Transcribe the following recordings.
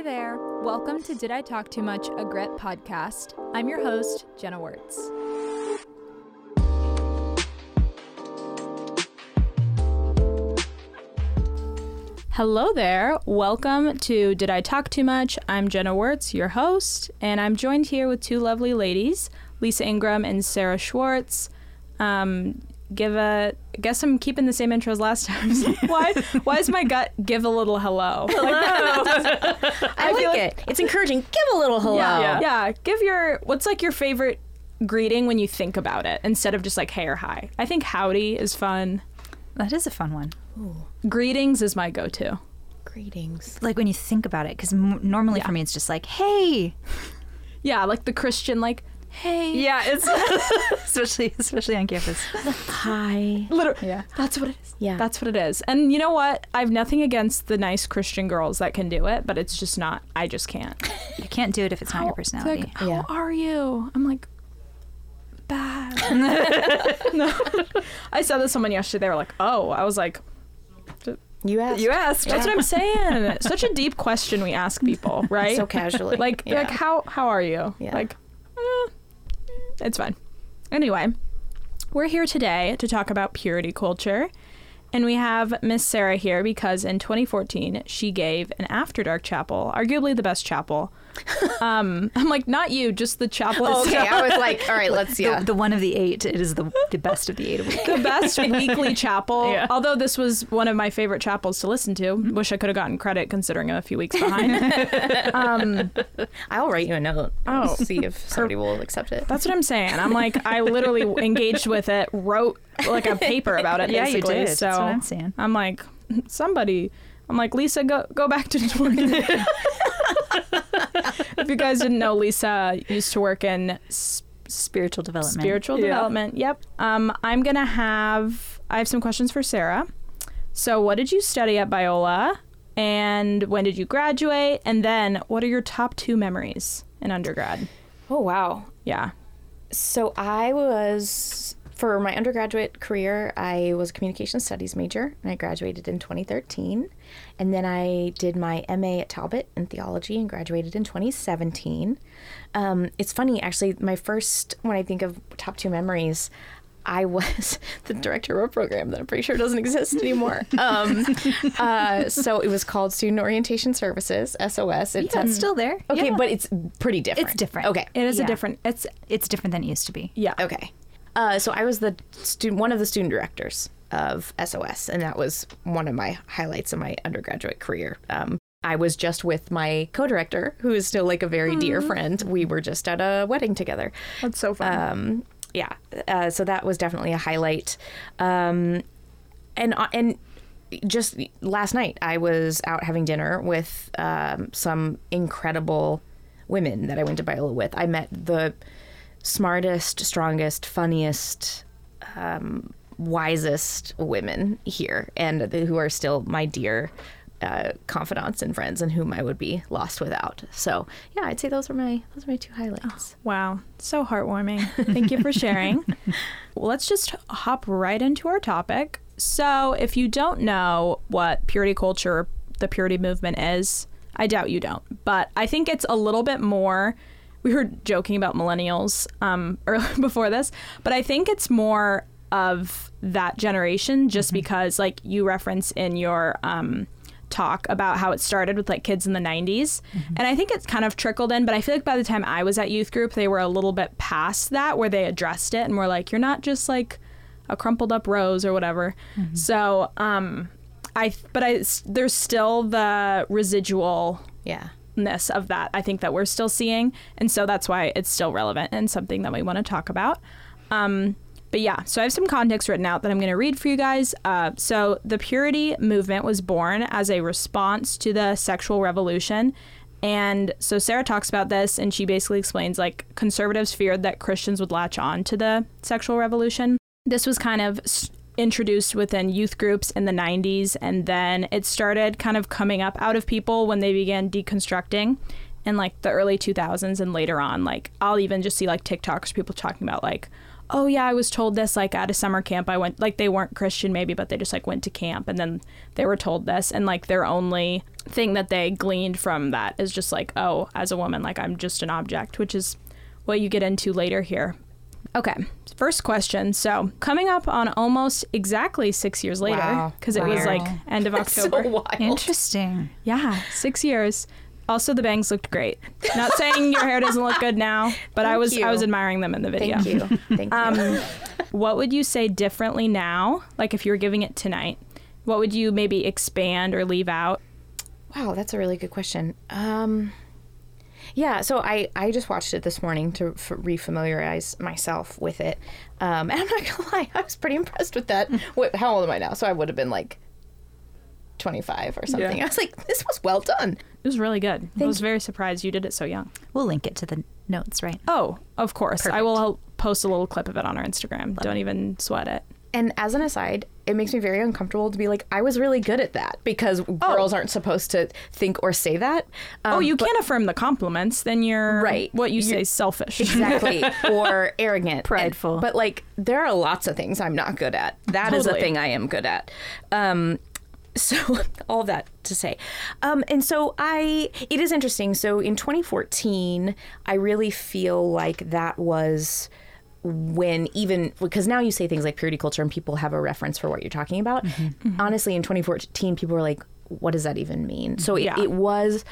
Hi there. Welcome to Did I Talk Too Much, a Grit podcast. I'm your host, Jenna Wertz. Hello there. Welcome to Did I Talk Too Much? I'm Jenna Wertz, your host, and I'm joined here with two lovely ladies, Lisa Ingram and Sarah Schwartz. Um, give a guess I'm keeping the same intro as last time. why why is my gut give a little hello? Hello. I, like, it. It's encouraging. Give a little hello. Yeah, yeah. Give your what's like your favorite greeting when you think about it instead of just like hey or hi. I think howdy is fun. That is a fun one. Ooh. Greetings is my go-to. Greetings. Like when you think about it, because m- normally Yeah. for me it's just like, hey. Yeah, like the Christian like hey. Yeah, it's especially especially on campus. Hi. Literally, Yeah. that's what it is. Yeah. That's what it is. And you know what? I have nothing against the nice Christian girls that can do it, but it's just not. I just can't. You can't do it if it's not your personality. Like, how Yeah. are you? I'm like, bad. no. I said this to someone yesterday. They were like, oh. I was like, You asked. you asked. that's what I'm saying. Such a deep question we ask people, right? So casually. like, Yeah. like how how are you? Yeah. Like, eh, it's fine. Anyway, we're here today to talk about purity culture. And we have Miss Sarah here because in 2014 she gave an After Dark chapel, arguably the best chapel. Um, I'm like, not you, just the chapel. Oh, okay, itself. I was like, all right, let's yeah. The, the one of the eight. It is the the best of the eight a week. the best weekly chapel. Yeah. Although this was one of my favorite chapels to listen to. Wish I could have gotten credit considering I'm a few weeks behind. um, I'll write you a note. Oh. see if somebody will accept it. that's what I'm saying. I'm like, I literally engaged with it, wrote like a paper about it. Yeah, you did. So That's what I'm saying. I'm like, somebody. I'm like, Lisa, go go back to Jordan. If you guys didn't know, Lisa used to work in s- Spiritual development. spiritual Yeah. development. Yep. Um, I'm gonna have. I have some questions for Sarah. So, what did you study at Biola, and when did you graduate? And then, what are your top two memories in undergrad? Oh wow. Yeah. So I was for my undergraduate career, I was a communication studies major and I graduated in 2013. And then I did my MA at Talbot in theology and graduated in 2017. Um, it's funny, actually, my first, when I think of top two memories, I was the director of a program that I'm pretty sure doesn't exist anymore. Um, uh, so it was called Student Orientation Services, SOS. It's Yeah, it's still there. Okay, Yeah. but it's pretty different. It's different. Okay. It is Yeah. a different. It's it's different than it used to be. yeah. Okay. Uh, so I was the student, one of the student directors of SOS, and that was one of my highlights of my undergraduate career. Um, I was just with my co-director, who is still like a very dear friend. We were just at a wedding together. That's so fun. Um, yeah. Uh, so that was definitely a highlight. Um, and uh, and just last night, I was out having dinner with um, some incredible women that I went to Biola with. I met the smartest, strongest, funniest, um, wisest women here, and who are still my dear uh, confidants and friends, and whom I would be lost without. So yeah, I'd say those were my those were my two highlights. Wow, so heartwarming. Thank you for sharing. well, let's just hop right into our topic. So, if you don't know what purity culture, the purity movement is, I doubt you don't, but I think it's a little bit more. We were joking about millennials um, earlier before this, but I think it's more of that generation just because, like, you reference in your. Um, talk about how it started with like kids in the 90s and i think it's kind of trickled in but i feel like by the time i was at youth group they were a little bit past that where they addressed it and were like you're not just like a crumpled up rose or whatever so um i but i there's still the residual Yeah. Ness of that I think that we're still seeing. And so that's why it's still relevant and something that we want to talk about. Um, but yeah so I have some context written out that I'm going to read for you guys. Uh, so the purity movement was born as a response to the sexual revolution. And so Sarah talks about this and she basically explains like conservatives feared that Christians would latch on to the sexual revolution. This was kind of introduced within youth groups in the 90s and then it started kind of coming up out of people when they began deconstructing in like the early 2000s and later on like i'll even just see like tiktoks people talking about like oh yeah, I was told this like at a summer camp. I went like they weren't Christian maybe, but they just like went to camp and then they were told this and like their only thing that they gleaned from that is just like, oh, as a woman, like I'm just an object, which is what you get into later here. Okay, first question. So, coming up on almost exactly six years later, Wow. because it was like end of October. so wild. Interesting. Yeah, six years. Also, the bangs looked great. Not saying your hair doesn't look good now, but I Thank was I was admiring them in the video. Thank you. Thank you. Um, what would you say differently now? Like if you were giving it tonight, what would you maybe expand or leave out? Wow, that's a really good question. Um, yeah, so I, I just watched it this morning to f- refamiliarize myself with it. Um, and I'm not gonna lie, I was pretty impressed with that. What, how old am I now? So I would have been like 25 or something. Yeah. I was like, this was well done. It was really good. I was you. very surprised you did it so young. We'll link it to the notes, right? Oh, of course. I will post a little clip of it on our Instagram. Don't even sweat it. And as an aside, it makes me very uncomfortable to be like, I was really good at that because girls aren't supposed to think or say that. oh, Um, you but- can't affirm the compliments. Then you're Right. What you say is selfish. exactly or arrogant Prideful. And- but like there are lots of things i'm not good at That is Totally. a thing i am good at um so all that to say um and so i it is interesting so in 2014 i really feel like that was when even because now you say things like purity culture and people have a reference for what you're talking about. Mm-hmm. Mm-hmm. Honestly in 2014 people were like what does that even mean? So it, Yeah. it was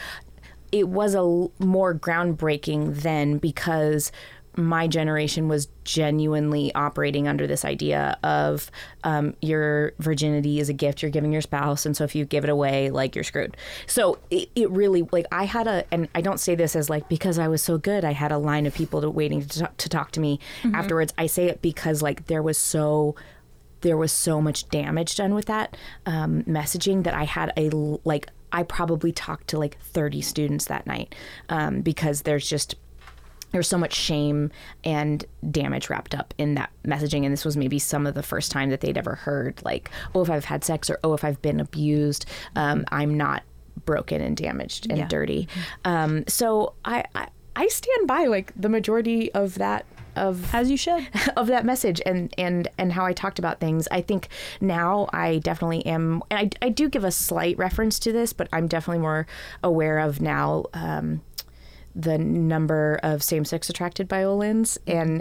it was a l- more groundbreaking then because my generation was genuinely operating under this idea of um, your virginity is a gift you're giving your spouse and so if you give it away like you're screwed. So it, it really like i had a and i don't say this as like because i was so good i had a line of people to waiting to, talk- to talk to me afterwards. I say it because like there was so there was so much damage done with that um, messaging that I had a like I probably talked to like 30 students that night um, because there's just there's so much shame and damage wrapped up in that messaging and this was maybe some of the first time that they'd ever heard like oh if I've had sex or oh if I've been abused um, I'm not broken and damaged and Yeah. dirty um, so I, I I stand by like the majority of that of As you should. of that message and and and how I talked about things. I think now I definitely am, and I, I do give a slight reference to this, but I'm definitely more aware of now. Um, the number of same-sex attracted violins and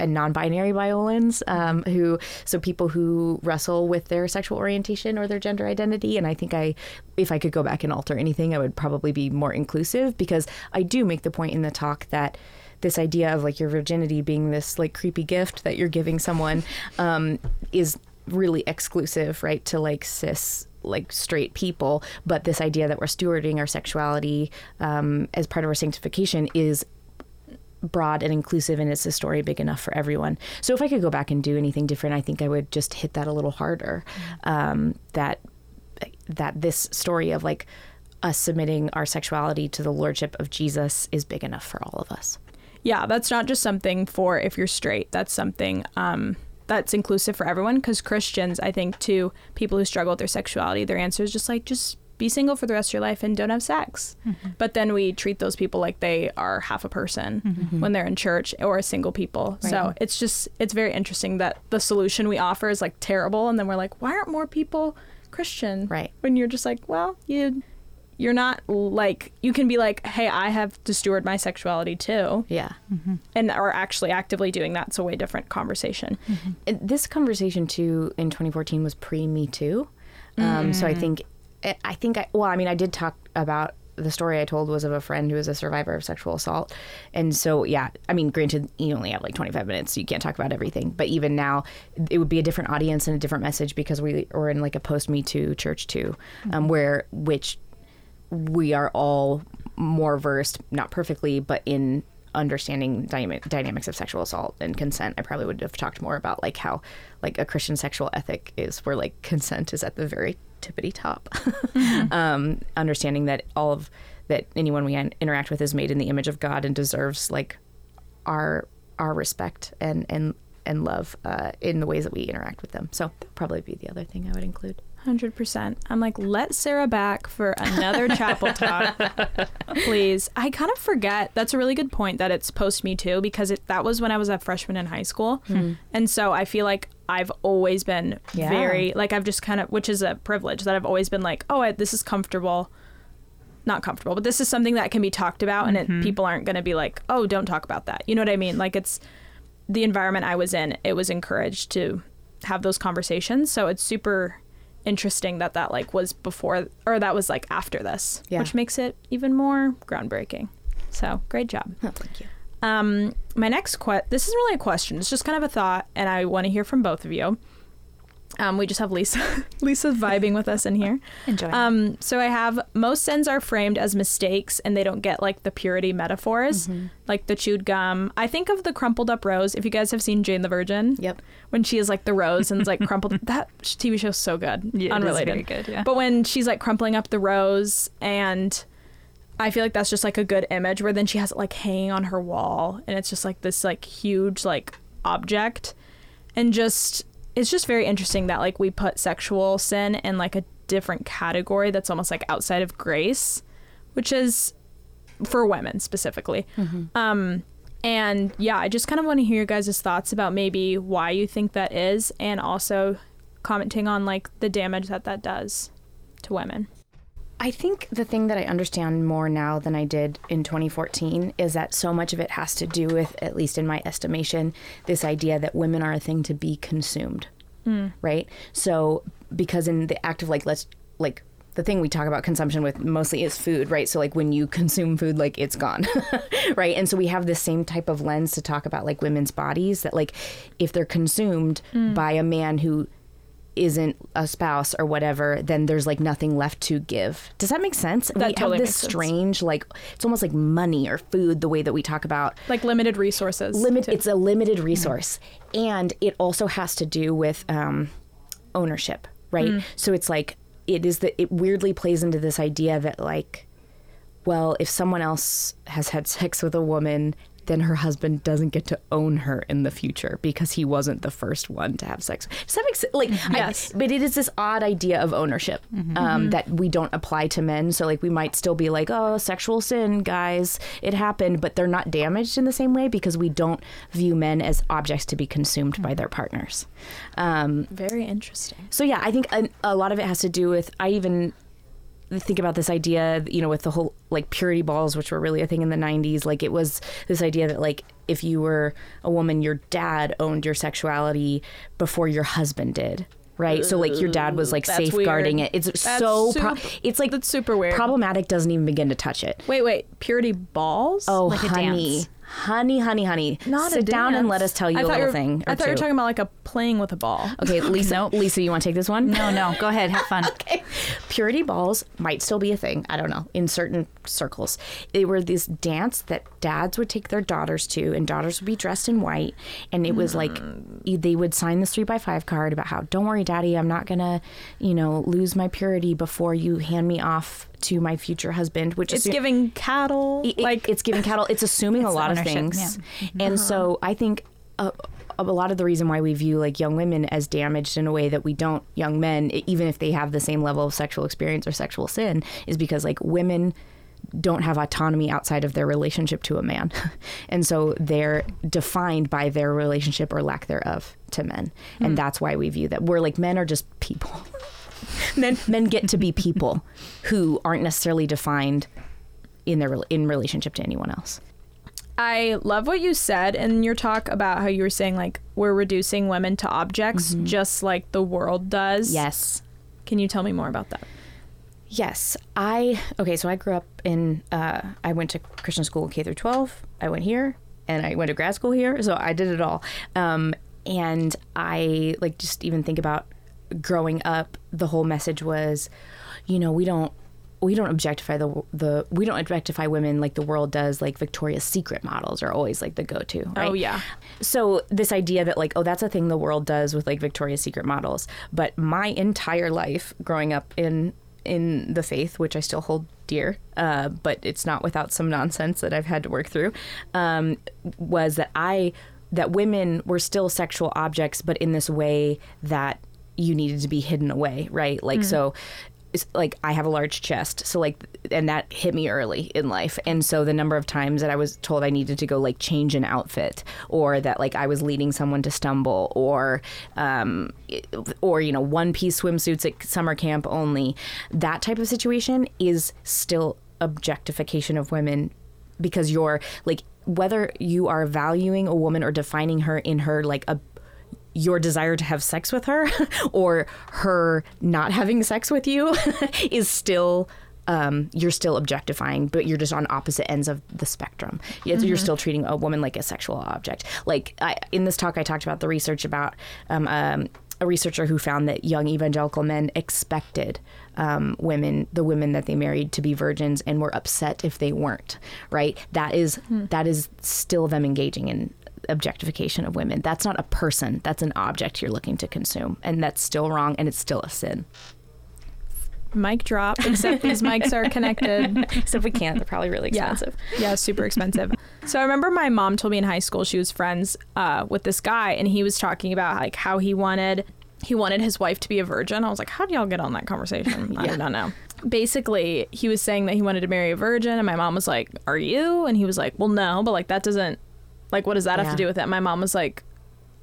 and non-binary violins um, who so people who wrestle with their sexual orientation or their gender identity. And I think I if I could go back and alter anything I would probably be more inclusive because I do make the point in the talk that this idea of like your virginity being this like creepy gift that you're giving someone um, is really exclusive, right, to like cis like straight people. But this idea that we're stewarding our sexuality um, as part of our sanctification is broad and inclusive and it's a story big enough for everyone. So if I could go back and do anything different, I think I would just hit that a little harder. Um, that that this story of like us submitting our sexuality to the lordship of Jesus is big enough for all of us. Yeah, that's not just something for if you're straight. That's something um, that's inclusive for everyone. Because Christians, I think, too, people who struggle with their sexuality, their answer is just like, just be single for the rest of your life and don't have sex. Mm-hmm. But then we treat those people like they are half a person mm-hmm. when they're in church or single people. So it's just, it's very interesting that the solution we offer is like terrible. And then we're like, why aren't more people Christian? Right. When you're just like, well, you. You're not like you can be like, hey, I have to steward my sexuality too Yeah. Mm-hmm. and are actually actively doing that. It's a way different conversation. Mm-hmm. And this conversation too in 2014 was pre Me Too. Um, So I mm. think, eh, I think I, well, I mean, I did talk about the story I told was of a friend who was a survivor of sexual assault. And so, yeah, I mean, granted, you only have like 25 minutes, so you can't talk about everything. But even now, it would be a different audience and a different message because we are in like a post Me Too church too, um, mm-hmm. where, which we are all more versed, not perfectly, but in understanding dynamic, dynamics of sexual assault and consent. I probably would have talked more about like how like a Christian sexual ethic is where like consent is at the very tippity top. um, understanding that all of that anyone we in- interact with is made in the image of God and deserves like our our respect and and and love uh, in the ways that we interact with them. So that'd probably be the other thing I would include. Hundred percent. I'm like, let Sarah back for another chapel talk, please. I kind of forget. That's a really good point that it's post me too because it, that was when I was a freshman in high school, hmm. and so I feel like I've always been Yeah. very like I've just kind of, which is a privilege that I've always been like, oh, I, this is comfortable. Not comfortable, but this is something that can be talked about, and it, mm-hmm. people aren't going to be like, "Oh, don't talk about that." You know what I mean? Like it's the environment I was in. It was encouraged to have those conversations, so it's super interesting that that like was before or that was like after this, Yeah. which makes it even more groundbreaking. So great job. Oh, thank you. Um, my next que- this isn't really a question. It's just kind of a thought, and I want to hear from both of you. Um, we just have Lisa. Lisa's vibing with us in here. Enjoy. Um, so I have most sins are framed as mistakes, and they don't get like the purity metaphors, like the chewed gum. I think of the crumpled up rose. If you guys have seen Jane the Virgin, Yep. when she is like the rose and it's like crumpled. that TV show's so good. Yeah, Unrelated. very good, yeah. But when she's like crumpling up the rose and I feel like that's just like a good image where then she has it like hanging on her wall and it's just like this like huge like object and just it's just very interesting that like we put sexual sin in like a different category that's almost like outside of grace, which is for women specifically. Um, and yeah, I just kind of want to hear your guys' thoughts about maybe why you think that is, and also commenting on like the damage that that does to women. I think the thing that I understand more now than I did in 2014 is that so much of it has to do with, at least in my estimation, this idea that women are a thing to be consumed. Hmm. Right? So, because in the act of like, let's, like, the thing we talk about consumption with mostly is food, right? So, like, when you consume food, like, it's gone, right? And so, we have the same type of lens to talk about like women's bodies that, like, if they're consumed hmm. by a man who isn't a spouse or whatever, then there's like nothing left to give. Does that make sense? we totally have this makes sense. strange, like it's almost like money or food, the way that we talk about Like limited resources. limit. too. It's a limited resource, and it also has to do with um, ownership, right? So it's like it is that it weirdly plays into this idea that like, well, if someone else has had sex with a woman. Then her husband doesn't get to own her in the future because he wasn't the first one to have sex. Does that make sense? Like, I- Yes. but it is this odd idea of ownership um, that we don't apply to men. So, like, we might still be like, oh, sexual sin, guys, it happened, but they're not damaged in the same way because we don't view men as objects to be consumed by their partners. Um, very interesting. so, yeah, I think a, a lot of it has to do with, I even think about this idea, you know, with the whole like purity balls, which were really a thing in the 90s. Like, it was this idea that, like, if you were a woman, your dad owned your sexuality before your husband did. Right, so like your dad was like That's safeguarding weird. it. It's That's so pro- it's like that's super weird. Problematic doesn't even begin to touch it. Wait, wait. Purity balls? Oh, Like a honey, dance. Honey, honey, honey. Not a Sit down and let us tell you I a thought little were- thing. I or thought you were two. talking about like a playing with a ball. Okay, Lisa. Lisa, you want to take this one? no, no. Go ahead. Have fun. Okay. Purity balls might still be a thing. I don't know. In certain circles, they were this dance that dads would take their daughters to, and daughters would be dressed in white, and it was like hmm. e- they would sign this three by five card about how, "Don't worry, Daddy, I'm not gonna, you know, lose my purity before you hand me off to my future husband." Which It's is giving cattle. it- like it's giving cattle it's assuming a It's lot of things yeah. and uh-huh. so i think a, a lot of the reason why we view like young women as damaged in a way that we don't young men even if they have the same level of sexual experience or sexual sin is because like women don't have autonomy outside of their relationship to a man and so they're defined by their relationship or lack thereof to men and hmm. that's why we view that we're like men are just people men men get to be people who aren't necessarily defined in their in relationship to anyone else. I love what you said in your talk about how you were saying like we're reducing women to objects just like the world does. Yes. Can you tell me more about that? Yes. I okay, so I grew up in uh I went to Christian school K through 12. I went here and I went to grad school here, so I did it all. Um and I like just even think about growing up the whole message was you know, we don't we don't objectify the the we don't objectify women like the world does like Victoria's Secret models are always like the go-to, right? Oh yeah. So this idea that like oh that's a thing the world does with like Victoria's Secret models, but my entire life growing up in in the faith, which I still hold dear, uh, but it's not without some nonsense that I've had to work through, um, was that I that women were still sexual objects, but in this way that you needed to be hidden away, right? Like so like I have a large chest, so like and that hit me early in life. And so the number of times that I was told I needed to go like change an outfit or that like I was leading someone to stumble or um or you know one piece swimsuits at summer camp only, that type of situation is still objectification of women because you're like whether you are valuing a woman or defining her in her like a your desire to have sex with her or her not having sex with you is still um, you're still objectifying, but you're just on opposite ends of the spectrum. You're Mm-hmm. still treating a woman like a sexual object. Like I, in this talk, I talked about the research about um, um, a researcher who found that young evangelical men expected um, women, the women that they married, to be virgins, and were upset if they weren't. Right? That is Hmm. that is still them engaging in objectification of women. That's not a person. That's an object you're looking to consume, and that's still wrong, and it's still a sin. Mic drop, except these mics are connected. So if we can't, they're probably really expensive. Yeah, yeah, super expensive. so I remember my mom told me in high school she was friends uh, with this guy, and he was talking about like how he wanted he wanted his wife to be a virgin. I was like, how do y'all get on that conversation? I Yeah. don't know. Basically, he was saying that he wanted to marry a virgin, and my mom was like, "Are you?" And he was like, "Well, no, but like that doesn't like what does that have to do with it?" My mom was like,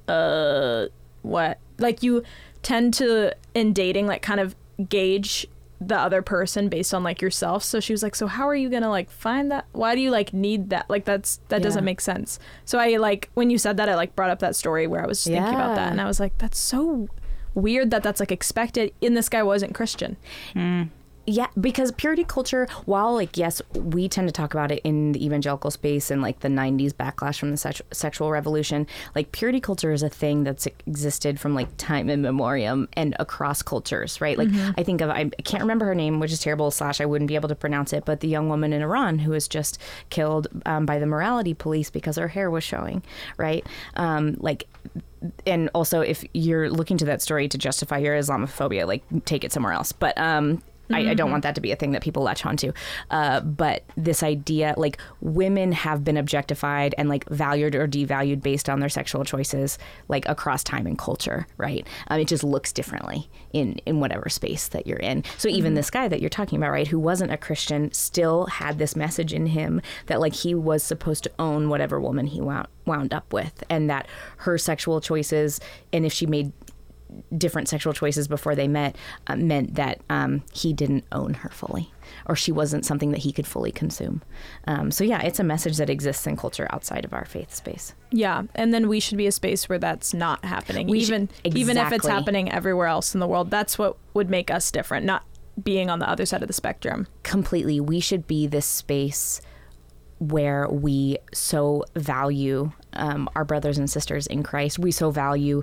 "Uh, what?" Like you tend to in dating like kind of gauge the other person based on like yourself. So she was like, "So how are you going to like find that? Why do you like need that? Like that's that Yeah. doesn't make sense." So I like when you said that I like brought up that story where I was thinking about that and I was like, "That's so weird that that's like expected." And this guy wasn't Christian. Yeah, because purity culture, while like yes, we tend to talk about it in the evangelical space and like the '90s backlash from the sex- sexual revolution, like purity culture is a thing that's existed from like time immemorial and across cultures, right? Like I think of I can't remember her name, which is terrible. Slash, I wouldn't be able to pronounce it, but the young woman in Iran who was just killed um, by the morality police because her hair was showing, right? Um, like and also if you're looking to that story to justify your Islamophobia, like take it somewhere else. But um, I, I don't want that to be a thing that people latch onto. Uh, but this idea, like women have been objectified and like valued or devalued based on their sexual choices, like across time and culture, right? Um, it just looks differently in in whatever space that you're in. So even this guy that you're talking about, right, who wasn't a Christian, still had this message in him that like he was supposed to own whatever woman he wound wound up with, and that her sexual choices, and if she made different sexual choices before they met uh, meant that um, he didn't own her fully or she wasn't something that he could fully consume um, so yeah it's a message that exists in culture outside of our faith space Yeah, and then we should be a space where that's not happening. We even should- even if it's happening everywhere else in the world, that's what would make us different, not being on the other side of the spectrum. completely we should be this space where we so value um, our brothers and sisters in Christ. We so value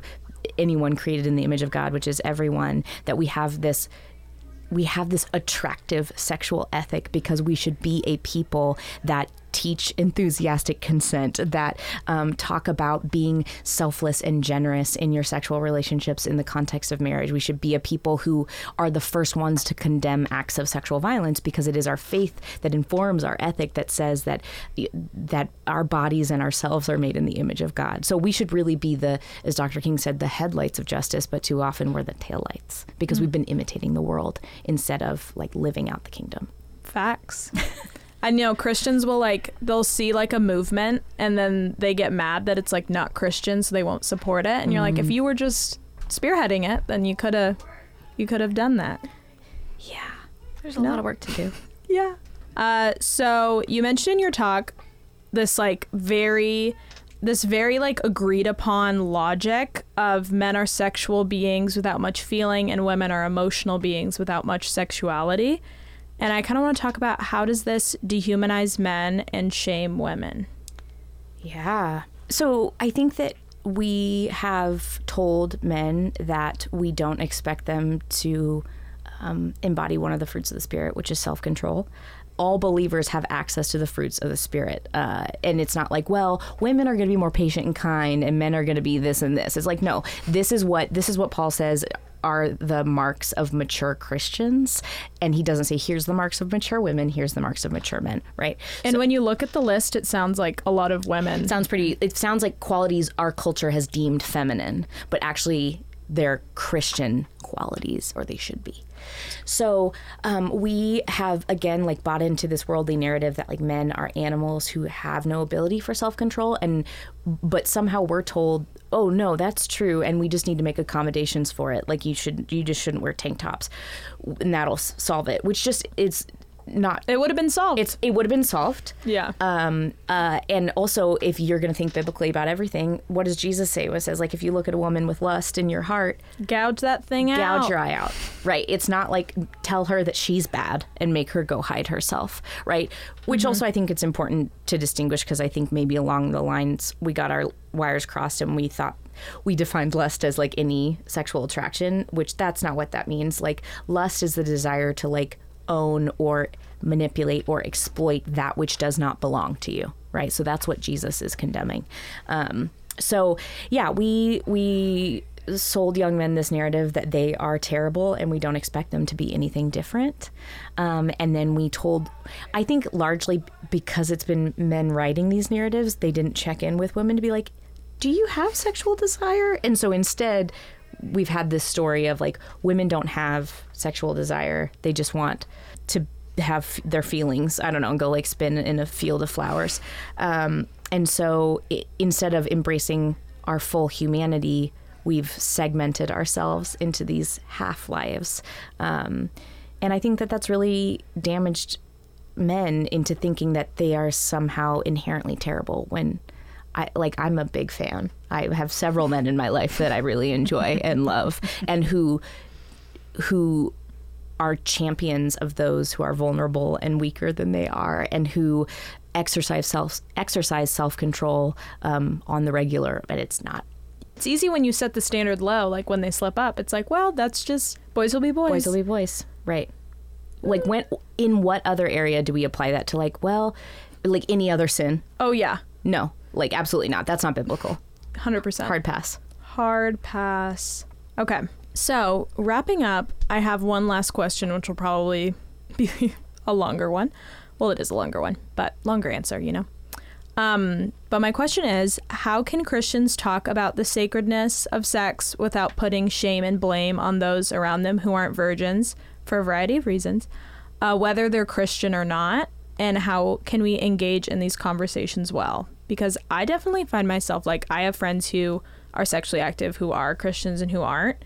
anyone created in the image of God, which is everyone, that we have this we have this attractive sexual ethic because we should be a people that teach enthusiastic consent, that um, talk about being selfless and generous in your sexual relationships in the context of marriage. We should be a people who are the first ones to condemn acts of sexual violence because it is our faith that informs our ethic that says that that our bodies and ourselves are made in the image of God. So we should really be the, as Dr. King said, the headlights of justice, but too often we're the taillights because we've been imitating the world instead of like living out the kingdom. Facts. And you know, Christians will like they'll see like a movement and then they get mad that it's like not Christian, so they won't support it. And you're like, if you were just spearheading it, then you could have you could have done that. Yeah, there's a lot of work to do. Yeah. Uh, so you mentioned in your talk this like very this very like agreed upon logic of men are sexual beings without much feeling and women are emotional beings without much sexuality. And I kind of want to talk about how does this dehumanize men and shame women? Yeah. So I think that we have told men that we don't expect them to um, embody one of the fruits of the Spirit, which is self control. All believers have access to the fruits of the Spirit. Uh, and it's not like, well, women are going to be more patient and kind and men are going to be this and this. It's like, no, this is what this is what Paul says are the marks of mature Christians. And he doesn't say, here's the marks of mature women, here's the marks of mature men, right? And when you look at the list, it sounds like a lot of women. sounds pretty it sounds like qualities our culture has deemed feminine but actually they're Christian qualities, or they should be. So um, we have again like bought into this worldly narrative that like men are animals who have no ability for self control, and but somehow we're told, oh no, that's true, and we just need to make accommodations for it. Like you should, you just shouldn't wear tank tops, and that'll solve it. Which just it's not. It would have been solved. It's it would have been solved. yeah. Um, uh, and also, if you're going to think biblically about everything, what does Jesus say? It says, like, if you look at a woman with lust in your heart, gouge that thing out. gouge your eye out. Right. It's not like tell her that she's bad and make her go hide herself. Right. Which also I think it's important to distinguish because I think maybe along the lines we got our wires crossed and we thought we defined lust as like any sexual attraction, which that's not what that means. Like lust is the desire to like own or manipulate or exploit that which does not belong to you. Right. So that's what Jesus is condemning. Um, so yeah, we we sold young men this narrative that they are terrible and we don't expect them to be anything different. Um, and then we told, I think largely because it's been men writing these narratives, they didn't check in with women to be like, do you have sexual desire? And so instead, we've had this story of like women don't have sexual desire, they just want to have their feelings, I don't know, and go like spin in a field of flowers. Um, and so i instead of embracing our full humanity, we've segmented ourselves into these half lives. Um, and I think that that's really damaged men into thinking that they are somehow inherently terrible when I like I'm a big fan. I have several men in my life that I really enjoy and love and who who are champions of those who are vulnerable and weaker than they are and who exercise self exercise self-control um, on the regular but it's not It's easy when you set the standard low, like when they slip up. It's like, well, that's just boys will be boys. boys will be boys right like when in what other area do we apply that to like well like any other sin oh yeah, no like absolutely not that's not biblical hundred percent. hard pass Hard pass. Okay. So, wrapping up, I have one last question, which will probably be a longer one. Well, it is a longer one, but longer answer, you know. Um, but my question is how can Christians talk about the sacredness of sex without putting shame and blame on those around them who aren't virgins for a variety of reasons, uh, whether they're Christian or not? And how can we engage in these conversations well? Because I definitely find myself like I have friends who are sexually active who are Christians and who aren't.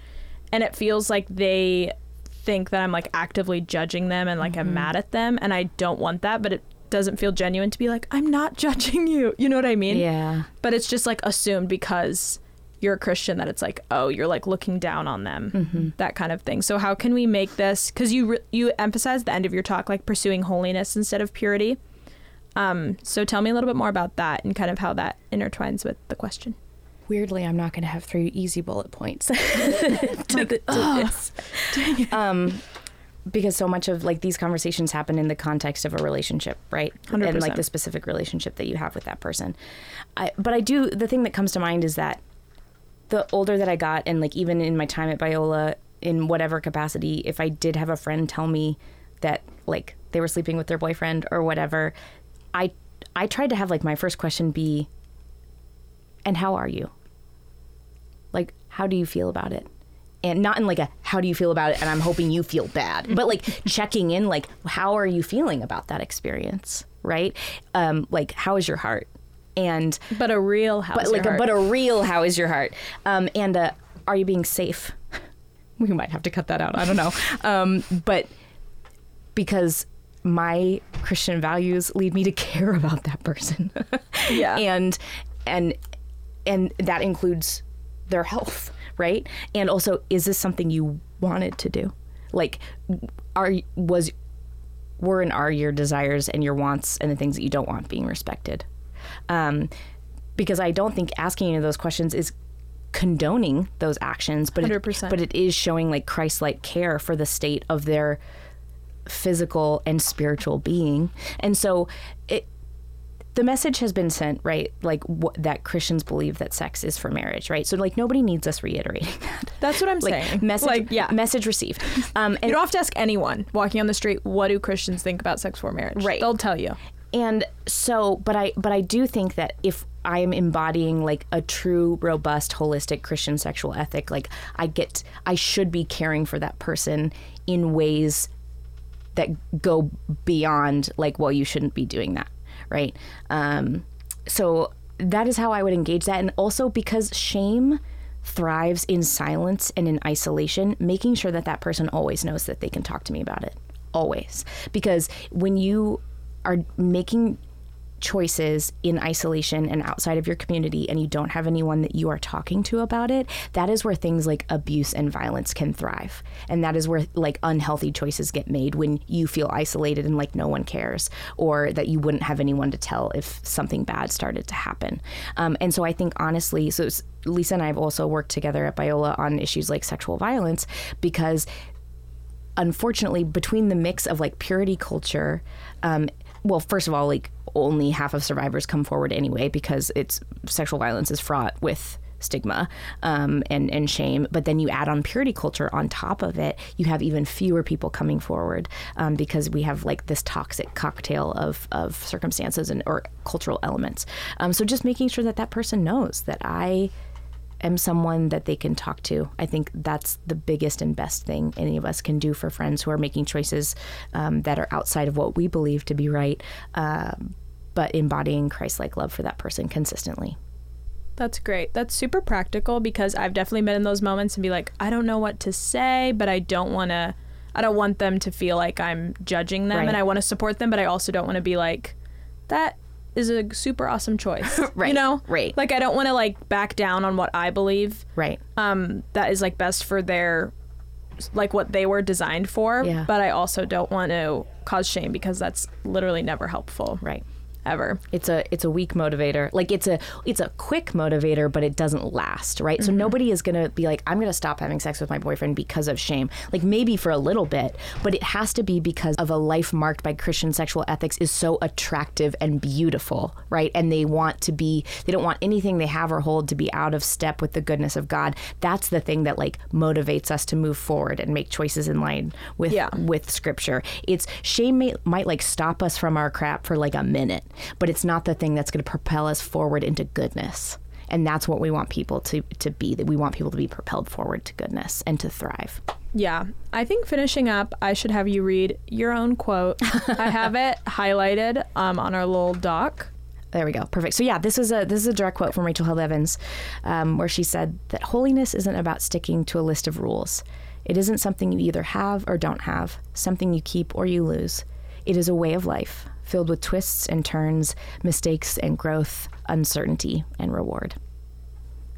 And it feels like they think that I'm like actively judging them and like I'm mm-hmm. mad at them. And I don't want that, but it doesn't feel genuine to be like, I'm not judging you. You know what I mean? yeah But it's just like assumed because you're a Christian that it's like, oh, you're like looking down on them, mm-hmm. that kind of thing. So how can we make this? Because you re- you emphasize the end of your talk like pursuing holiness instead of purity. Um, so tell me a little bit more about that and kind of how that intertwines with the question. weirdly i'm not going to have three easy bullet points to, the, to this um because so much of like these conversations happen in the context of a relationship right and 100%. like the specific relationship that you have with that person I, but i do the thing that comes to mind is that the older that i got and like even in my time at biola in whatever capacity if i did have a friend tell me that like they were sleeping with their boyfriend or whatever i i tried to have like my first question be and how are you? Like how do you feel about it? And not in like a how do you feel about it? and i'm hoping you feel bad but like checking in like how are you feeling about that experience? Right? Um like how is your heart? And But a real house. but like a, but a real how is your heart? Um and uh are you being safe? We might have to cut that out. I don't know. Um but because my christian values lead me to care about that person Yeah. and and and that includes their health right and also is this something you wanted to do like are was were and are your desires and your wants and the things that you don't want being respected um, because i don't think asking any of those questions is condoning those actions but 100%. but it is showing like christ-like care for the state of their physical and spiritual being and so it the message has been sent right like that christians believe that sex is for marriage right so like nobody needs us reiterating that That's what I'm like saying. message Like, yeah. message received um You don't have to ask anyone walking on the street, what do Christians think about sex for marriage? Right. They'll tell you. and so but i but i do think that if I am embodying like a true, robust, holistic Christian sexual ethic. Like I get, I should be caring for that person in ways that go beyond like, well, you shouldn't be doing that, right? Um, so that is how I would engage that, and also because shame thrives in silence and in isolation, making sure that that person always knows that they can talk to me about it, always, because when you are making choices in isolation and outside of your community and you don't have anyone that you are talking to about it, that is where things like abuse and violence can thrive. And that is where like unhealthy choices get made when you feel isolated and like no one cares or that you wouldn't have anyone to tell if something bad started to happen. Um, and so I think honestly, so Lisa and I have also worked together at Biola on issues like sexual violence because unfortunately between the mix of like purity culture um, well first of all like only half of survivors come forward anyway because it's sexual violence is fraught with stigma um, and and shame. But then you add on purity culture on top of it, you have even fewer people coming forward um, because we have like this toxic cocktail of of circumstances and or cultural elements. Um, so just making sure that that person knows that I am someone that they can talk to. I think that's the biggest and best thing any of us can do for friends who are making choices um, that are outside of what we believe to be right. Uh, but embodying Christ like love for that person consistently. That's great. That's super practical because I've definitely been in those moments and be like, I don't know what to say, but I don't want to, I don't want them to feel like I'm judging them Right. and I want to support them, but I also don't want to be like, that is a super awesome choice. right. You know? right. Like, I don't want to like back down on what I believe Right. um, that is like best for their, like what they were designed for. Yeah. But I also don't want to cause shame because that's literally never helpful. Right. Ever. It's a it's a weak motivator. Like it's a it's a quick motivator, but it doesn't last, right? So mm-hmm. nobody is gonna be like, I'm gonna stop having sex with my boyfriend because of shame. Like maybe for a little bit, but it has to be because of a life marked by Christian sexual ethics is so attractive and beautiful, right? And they want to be they don't want anything they have or hold to be out of step with the goodness of God. That's the thing that like motivates us to move forward and make choices in line with Yeah. with scripture. It's shame may, might like stop us from our crap for like a minute, but it's not the thing that's going to propel us forward into goodness. And that's what we want people to to be. That we want people to be propelled forward to goodness and to thrive. Yeah. I think finishing up, I should have you read your own quote. I have it highlighted um, on our little doc. There we go. Perfect. So yeah, this is a this is a direct quote from Rachel Held Evans, um, where she said that holiness isn't about sticking to a list of rules. It isn't something you either have or don't have, something you keep or you lose. It is a way of life filled with twists and turns, mistakes and growth, uncertainty and reward.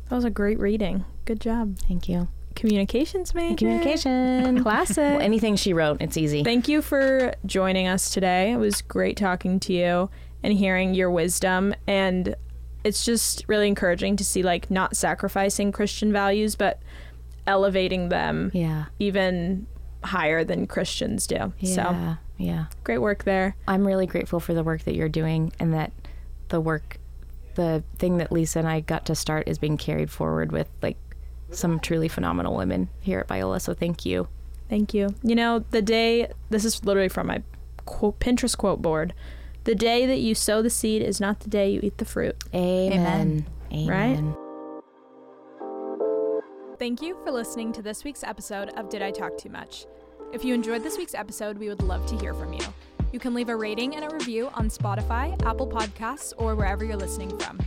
That was a great reading. Good job. Thank you. Communications major. Communication. Classic. Well, anything she wrote, it's easy. Thank you for joining us today. It was great talking to you and hearing your wisdom. And it's just really encouraging to see, like, not sacrificing Christian values, but elevating them yeah. even higher than Christians do. So Yeah. Yeah. great work there. I'm really grateful for the work that you're doing and that the work, the thing that Lisa and I got to start is being carried forward with like some truly phenomenal women here at Biola. So thank you. Thank you. You know, the day, this is literally from my quote, Pinterest quote board. The day that you sow the seed is not the day you eat the fruit. Amen. Amen. Right? Thank you for listening to this week's episode of Did I Talk Too Much? If you enjoyed this week's episode, we would love to hear from you. You can leave a rating and a review on Spotify, Apple Podcasts, or wherever you're listening from.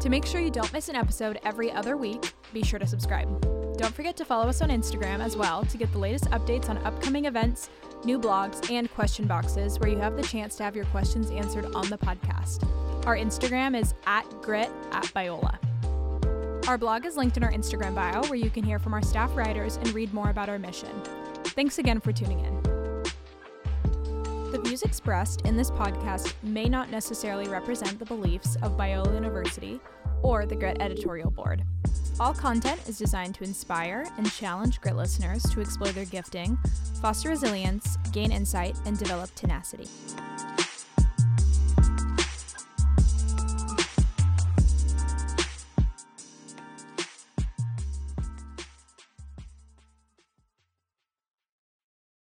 To make sure you don't miss an episode every other week, be sure to subscribe. Don't forget to follow us on Instagram as well to get the latest updates on upcoming events, new blogs, and question boxes where you have the chance to have your questions answered on the podcast. Our Instagram is at grit at Biola. Our blog is linked in our Instagram bio where you can hear from our staff writers and read more about our mission. Thanks again for tuning in. The views expressed in this podcast may not necessarily represent the beliefs of Biola University or the Grit editorial board. All content is designed to inspire and challenge Grit listeners to explore their gifting, foster resilience, gain insight, and develop tenacity.